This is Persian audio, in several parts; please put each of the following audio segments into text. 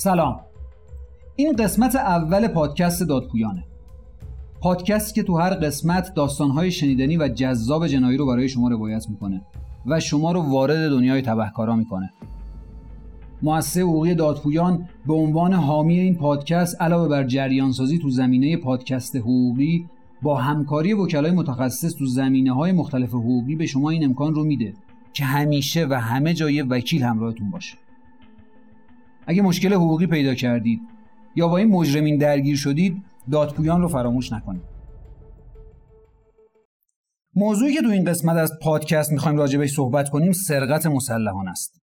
سلام. این قسمت اول پادکست دادپویانه پادکستی که تو هر قسمت داستانهای شنیدنی و جذاب جنایی رو برای شما روایت می‌کنه و شما رو وارد دنیای تبهکارا می‌کنه. مؤسسه حقوقی دادپویان به عنوان حامی این پادکست علاوه بر جریانسازی تو زمینه پادکست حقوقی با همکاری وکلای متخصص تو زمینه های مختلف حقوقی به شما این امکان رو میده که همیشه و همه جای وکیل همراهتون باشه. اگه مشکل حقوقی پیدا کردید یا با این مجرمین درگیر شدید دادپویان رو فراموش نکنید. موضوعی که تو این قسمت از پادکست می‌خوایم راجبش صحبت کنیم سرقت مسلحان است.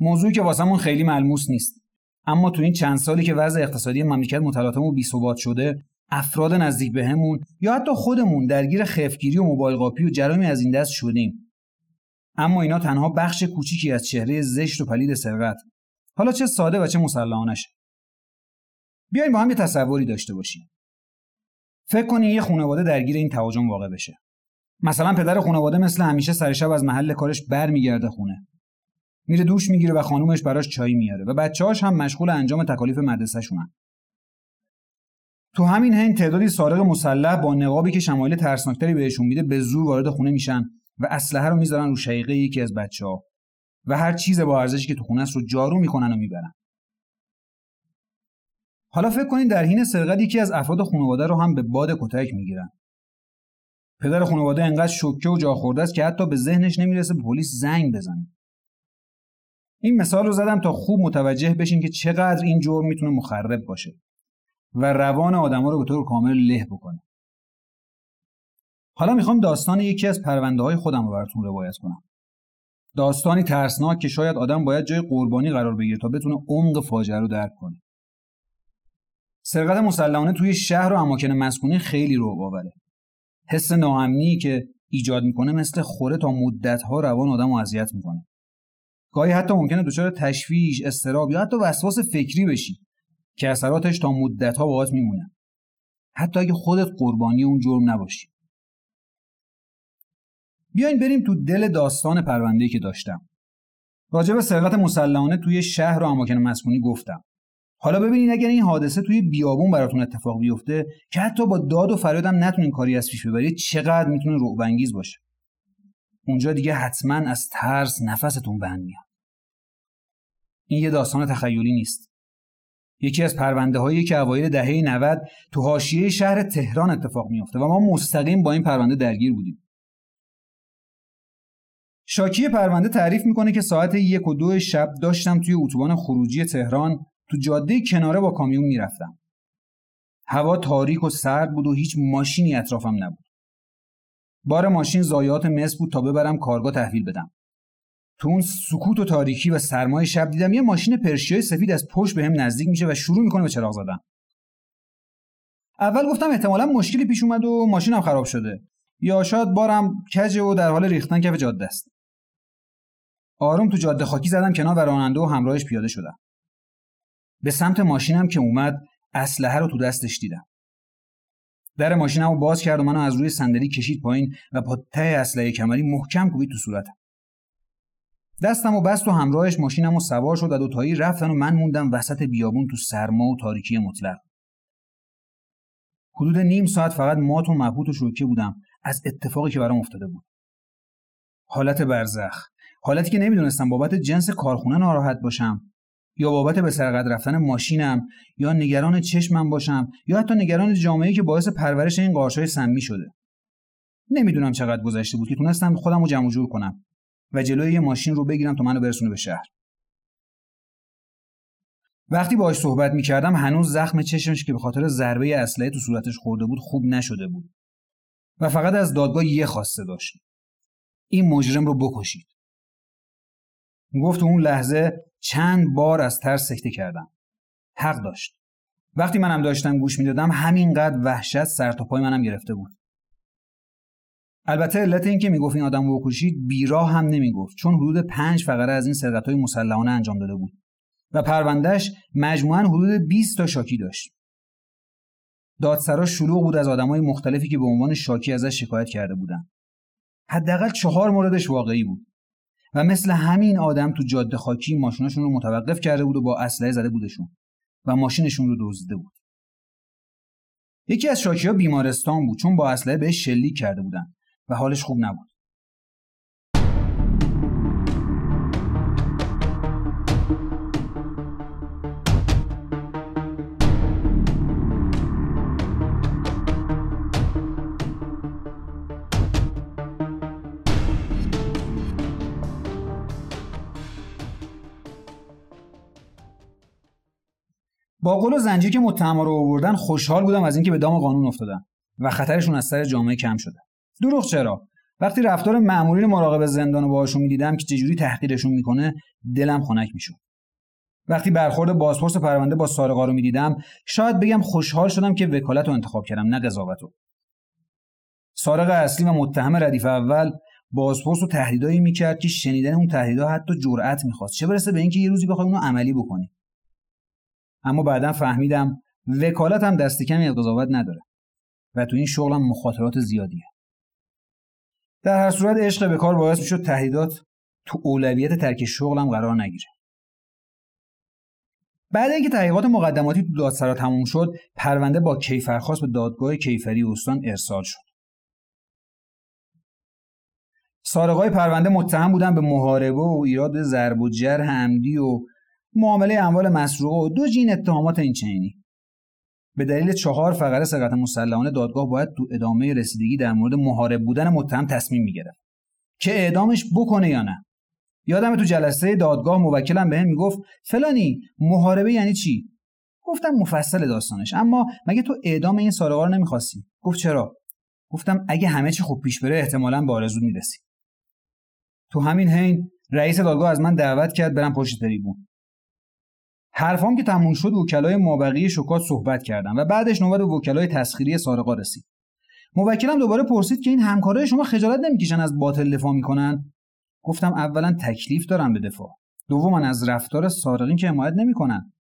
موضوعی که واسمون خیلی ملموس نیست. اما تو این چند سالی که وضع اقتصادی مملکت متلاطم و بی‌ثبات شده افراد نزدیک بهمون یا حتی خودمون درگیر خفگیری و موبایل قاپی و جرامی از این دست شدیم. اما اینا تنها بخش کوچیکی از چهره زشت و پلید سرقت. حالا چه ساده و چه مسلحانش. بیایم با هم یه تصوری داشته باشیم. فکر کنین یه خانواده درگیر این تهاجم واقع بشه. مثلا پدر خانواده مثل همیشه سر شب از محل کارش برمیگرده خونه. میره دوش می‌گیره و خانومش براش چای میاره و بچه‌هاش هم مشغول انجام تکالیف مدرسه‌شونن. تو همین حین تعدادی سارق مسلح با نقابی که شمایل ترسناکتری بهشون میده به زور وارد خونه میشن و اسلحه رو می‌ذارن رو شقیقه یکی از بچه ها و هر چیز با ارزشی که تو خونه است رو جارو می‌کنن و می‌برن. حالا فکر کنید در حین سرقت یکی از افراد خانواده رو هم به باد کتک می‌گیرن. پدر خانواده انقدر شوکه و جا خورده است که حتی به ذهنش نمی‌رسه به پلیس زنگ بزنه. این مثال رو زدم تا خوب متوجه بشین که چقدر این جرم می‌تونه مخرب باشه و روان آدما رو به طور کامل له بکنه. حالا می‌خوام داستان یکی از پرونده های خودم رو براتون روایت کنم. داستانی ترسناک که شاید آدم باید جای قربانی قرار بگیره تا بتونه عمق فاجعه رو درک کنه. سرقت مسلحانه توی شهر و اماکن مسکونی خیلی رو باوره حس ناامنی که ایجاد می‌کنه مثل خوره تا مدتها روان آدم رو اذیت می‌کنه. گاهی حتی ممکنه دچار تشویش استراب یا حتی وسواس فکری بشی که اثراتش تا مدتها باهات میمونه. حتی اگه خودت قربانی اون جرم نباشی. بیاین بریم تو دل داستان پرونده‌ای که داشتم. راجع به سرقت مسلحانه توی شهر و اماکن مسکونی گفتم. حالا ببینین اگر این حادثه توی بیابون براتون اتفاق بیفته که حتی با داد و فریادم نتونین کاری از پیش ببرید چقدر می‌تونه رعب انگیز باشه. اونجا دیگه حتما از ترس نفستون بند میاد. این یه داستان تخیلی نیست. یکی از پرونده هایی که اوایل دهه 90 تو حاشیه شهر تهران اتفاق میافته و ما مستقیم با این پرونده درگیر بودیم. شاکی پرونده تعریف می‌کنه که ساعت یک و دو شب داشتم توی اتوبان خروجی تهران تو جاده کناره با کامیون می‌رفتم. هوا تاریک و سرد بود و هیچ ماشینی اطرافم نبود. بار ماشین زایات مس بود تا ببرم کارگاه تحویل بدم. تو اون سکوت و تاریکی و سرمای شب دیدم یه ماشین پرشیای سفید از پشت بهم به نزدیک میشه و شروع می‌کنه به چراغ زدن. اول گفتم احتمالا مشکلی پیش اومد و ماشینم خراب شده یا شاید بارم کجه و در حال ریختن کف جاده است. آروم تو جاده خاکی زدم کنار و راننده و همراهش پیاده شدم. به سمت ماشینم که اومد اسلحه رو تو دستش دیدم. در ماشینم رو باز کرد و منو از روی صندلی کشید پایین و با ته اسلحه کمری محکم کوبید تو صورتم. دستم و بست و همراهش ماشینم و سوار شد و دوتایی رفتن و من موندم وسط بیابون تو سرما و تاریکی مطلق. حدود نیم ساعت فقط مات و مبهوت و شوکه بودم از اتفاقی که برام افتاده بود. حالت برزخ حالتی که نمی‌دونستم بابت جنس کارخونه ناراحت باشم یا بابت به سرقت رفتن ماشینم یا نگران چشمم باشم یا حتی نگران جامعه که باعث پرورش این قارچهای سمی شده. نمی‌دونم چقدر گذشته بود که تونستم خودم رو جمع جور کنم و جلوی یه ماشین رو بگیرم تا منو برسونه به شهر. وقتی باهاش صحبت می‌کردم هنوز زخم چشمش که به خاطر ضربه اسلحه تو صورتش خورده بود خوب نشده بود. و فقط از دادگاه یه خواسته داشت. این مجرم رو بکشید. گفت اون لحظه چند بار از ترس سکته کردم. حق داشت. وقتی منم داشتم گوش می‌دادم همینقدر وحشت سر تا پای منم گرفته بود. البته علت این که می‌گفت این آدم بکشید بیراه هم نمی‌گفت چون حدود پنج فقره از این سرقت های مسلحانه انجام داده بود. و پروندهش مجموعا حدود 20 تا شاکی داشت. دادسرا شلوغ بود از آدمای مختلفی که به عنوان شاکی ازش شکایت کرده بودند حداقل چهار موردش واقعی بود. و مثل همین آدم تو جاده خاکی ماشیناشون رو متوقف کرده بود و با اسلحه زده بودشون و ماشینشون رو دزدیده بود. یکی از شاکی ها بیمارستان بود چون با اسلحه بهش شلیک کرده بودن و حالش خوب نبود. با قول و زنجیر که متهم رو آوردن خوشحال بودم از اینکه به دام قانون افتادن و خطرشون از سر جامعه کم شده. دروغ چرا؟ وقتی رفتار مأمورین مراقب زندان رو باهاشون می‌دیدم که چجوری تحقیرشون می‌کنه دلم خنک می‌شد. وقتی برخورد بازپرس پرونده با سارقا رو می‌دیدم شاید بگم خوشحال شدم که وکالت رو انتخاب کردم نه قضاوت رو. سارق اصلی و متهم ردیف اول بازپرس رو تهدیدایی می‌کرد که شنیدن اون تهدیدها حتی جرأت می‌خواست. چه برسه به اینکه یه روزی بخوای اونو عملی بکنی. اما بعدا فهمیدم وکالت هم دست کمی قضاوت نداره و تو این شغلم مخاطرات زیادیه. در هر صورت عشق به کار باعث می‌شد تهدیدات تو اولویت ترک شغلم قرار نگیره. بعد اینکه تحقیقات مقدماتی تو دادسرا تموم شد پرونده با کیفرخواست به دادگاه کیفری استان ارسال شد. سارقای پرونده متهم بودن به محاربه و ایراد ضرب و جرح عمدی و معامله اموال مسروقه و دو جین اتهامات این چنینی به دلیل چهار فقره سرقت مسلحانه دادگاه باید تو ادامه رسیدگی در مورد محارب بودن متهم تصمیم می‌گرفت. که اعدامش بکنه یا نه. یادم تو جلسه دادگاه موکلم بهم می‌گفت فلانی محاربه یعنی چی؟ گفتم مفصل داستانش. اما مگه تو اعدام این سارقا رو نمی‌خواستی؟ گفت چرا؟ گفتم اگه همه چی خوب پیش بره احتمالا به آرزو می‌رسی. تو همین حین رئیس دادگاه از من دعوت کرد برم پشت تریبون. حرفام که تموم شد وکلای مابقی شکات صحبت کردن و بعدش نوبت به وکلای تسخیری سارقا رسید. موکلم دوباره پرسید که این همکارای شما خجالت نمی‌کشن از باطل دفاع می‌کنن؟ گفتم اولا تکلیف دارم به دفاع. دوما از رفتار سارقین که حمایت نمی‌کنن.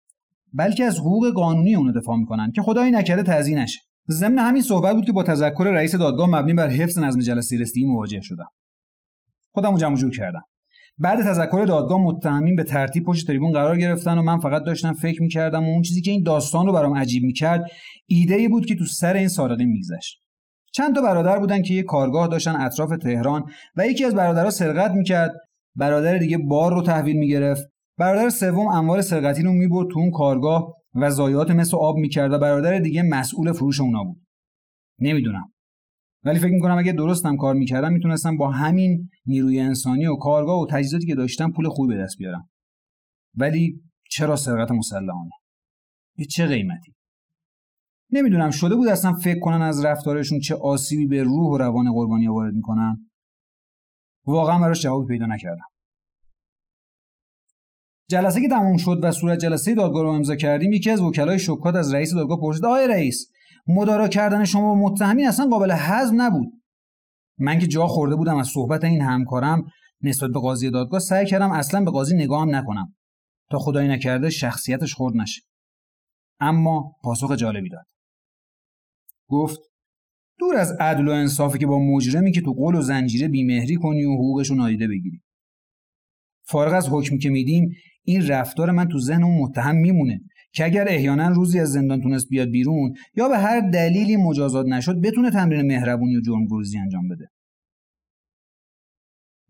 بلکه از حقوق قانونی اونو دفاع می‌کنن که خدایی نکرده تضییع نشه. ضمن همین صحبت بود که با تذکر رئیس دادگاه مبنی بر حفظ نظم جلسه رسیدگی مواجه شدم. خودمو جمع جور کردم. بعد تذکر دادگاه متهمین به ترتیب پشت تریبون قرار گرفتن و من فقط داشتم فکر می‌کردم و اون چیزی که این داستان رو برام عجیب می‌کرد ایده ای بود که تو سر این سارقین میگذشت. چند تا برادر بودن که یه کارگاه داشتن اطراف تهران و یکی از برادرها سرقت می‌کرد. برادر دیگه بار رو تحویل می‌گرفت. برادر سوم اموال سرقتی رو می‌برد تو اون کارگاه و ضایعات مثل آب می‌کرد و برادر دیگه مسئول فروش اونا بود. نمی‌دونم. ولی فکر می‌کنم اگه درستم کار می‌کردم می‌تونستم با همین نیروی انسانی و کارگاه و تجهیزاتی که داشتم پول خوبی به دست بیارم. ولی چرا سرقت مسلحانه؟ به چه قیمتی؟ نمی‌دونم شده بود اصلا فکر کنن از رفتارشون چه آسیبی به روح و روان قربانی وارد می‌کنن؟ واقعا براش جوابی پیدا نکردم. جلسه که تموم شد و صورت جلسه دادگاه رو امضا کردیم یکی از وکلای شکات از رئیس دادگاه پرسید آقای رئیس مدارا کردن شما با متهمین اصلا قابل هضم نبود. من که جا خورده بودم از صحبت این همکارم نسبت به قاضی دادگاه سعی کردم اصلا به قاضی نگاهم نکنم تا خدایی نکرده شخصیتش خورد نشه. اما پاسخ جالبی داد. گفت دور از عدل و انصافی که با مجرمی که تو قول و زنجیره بیمهری کنی و حقوقش رو نادیده بگیری. فارغ از حکمی که میدیم این رفتار من تو ذهن اون متهم میمونه. که اگر احیانا روزی از زندان تونست بیاد بیرون یا به هر دلیلی مجازات نشد بتونه تمرین مهربونی و جرمگریزی انجام بده.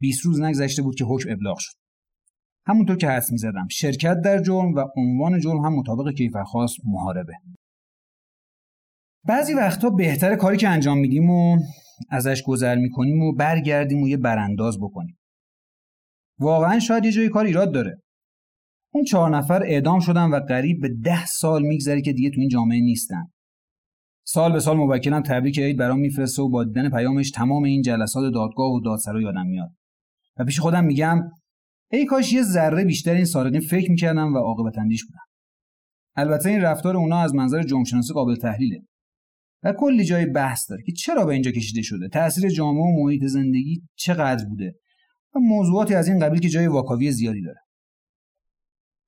20 روز نگذشته بود که حکم ابلاغ شد. همونطور که حدس می‌زدم شرکت در جرم و عنوان جرم هم مطابق کیفرخواست محاربه. بعضی وقتها بهتر کاری که انجام میدیم و ازش گذر می‌کنیم و برگردیم و یه برانداز بکنیم. واقعا شاید یه جای کار ایراد داره. اون چهار نفر اعدام شدن و قریب به ده سال میگذره که دیگه تو این جامعه نیستن. سال به سال موکلم تبریک عید برام میفرسته و با دیدن پیامش تمام این جلسات دادگاه و دادسرا یادم میاد. و پیش خودم میگم ای کاش یه ذره بیشتر این سارقین فکر می‌کردم و عاقبت اندیش بودم. البته این رفتار اونا از منظر جمعشناسی قابل تحلیله. و کلی جای بحث داره که چرا به اینجا کشیده شده؟ تاثیر جامعه و محیط زندگی چقدر بوده؟ و موضوعاتی از این قبیل که جای واکاوی زیادی داره.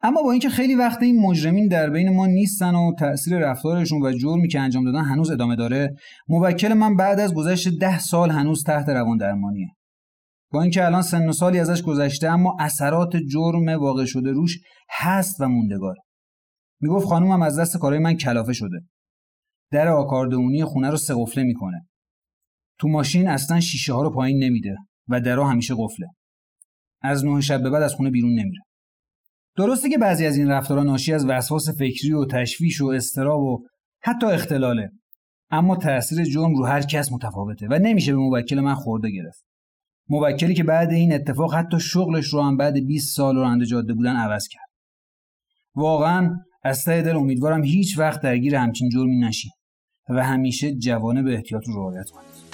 اما با اینکه خیلی وقت این مجرمین در بین ما نیستن و تاثیر رفتارشون و جرمی که انجام دادن هنوز ادامه داره موکل من بعد از گذشت ده سال هنوز تحت روان درمانیه. با اینکه الان سن و سالی ازش گذشته اما اثرات جرم واقع شده روش هست و موندگار. می‌گفت خانومم از دست کارهای من کلافه شده. در آکاردئونی خونه رو سه قفله می‌کنه. تو ماشین اصلا شیشه ها رو پایین نمیده و درها همیشه قفله. از نه شب به بعد از خونه بیرون نمیره. درسته که بعضی از این رفتارها ناشی از وسواس فکری و تشویش و استراب و حتی اختلاله. اما تاثیر جرم رو هر کس متفاوته و نمیشه به موکل من خورده گرفت. موکلی که بعد این اتفاق حتی شغلش رو هم بعد 20 سال راننده جاده بودن عوض کرد. واقعا از ته دل امیدوارم هیچ وقت درگیر همچین جرمی نشین و همیشه جوانه به احتیاط رو رعایت کنید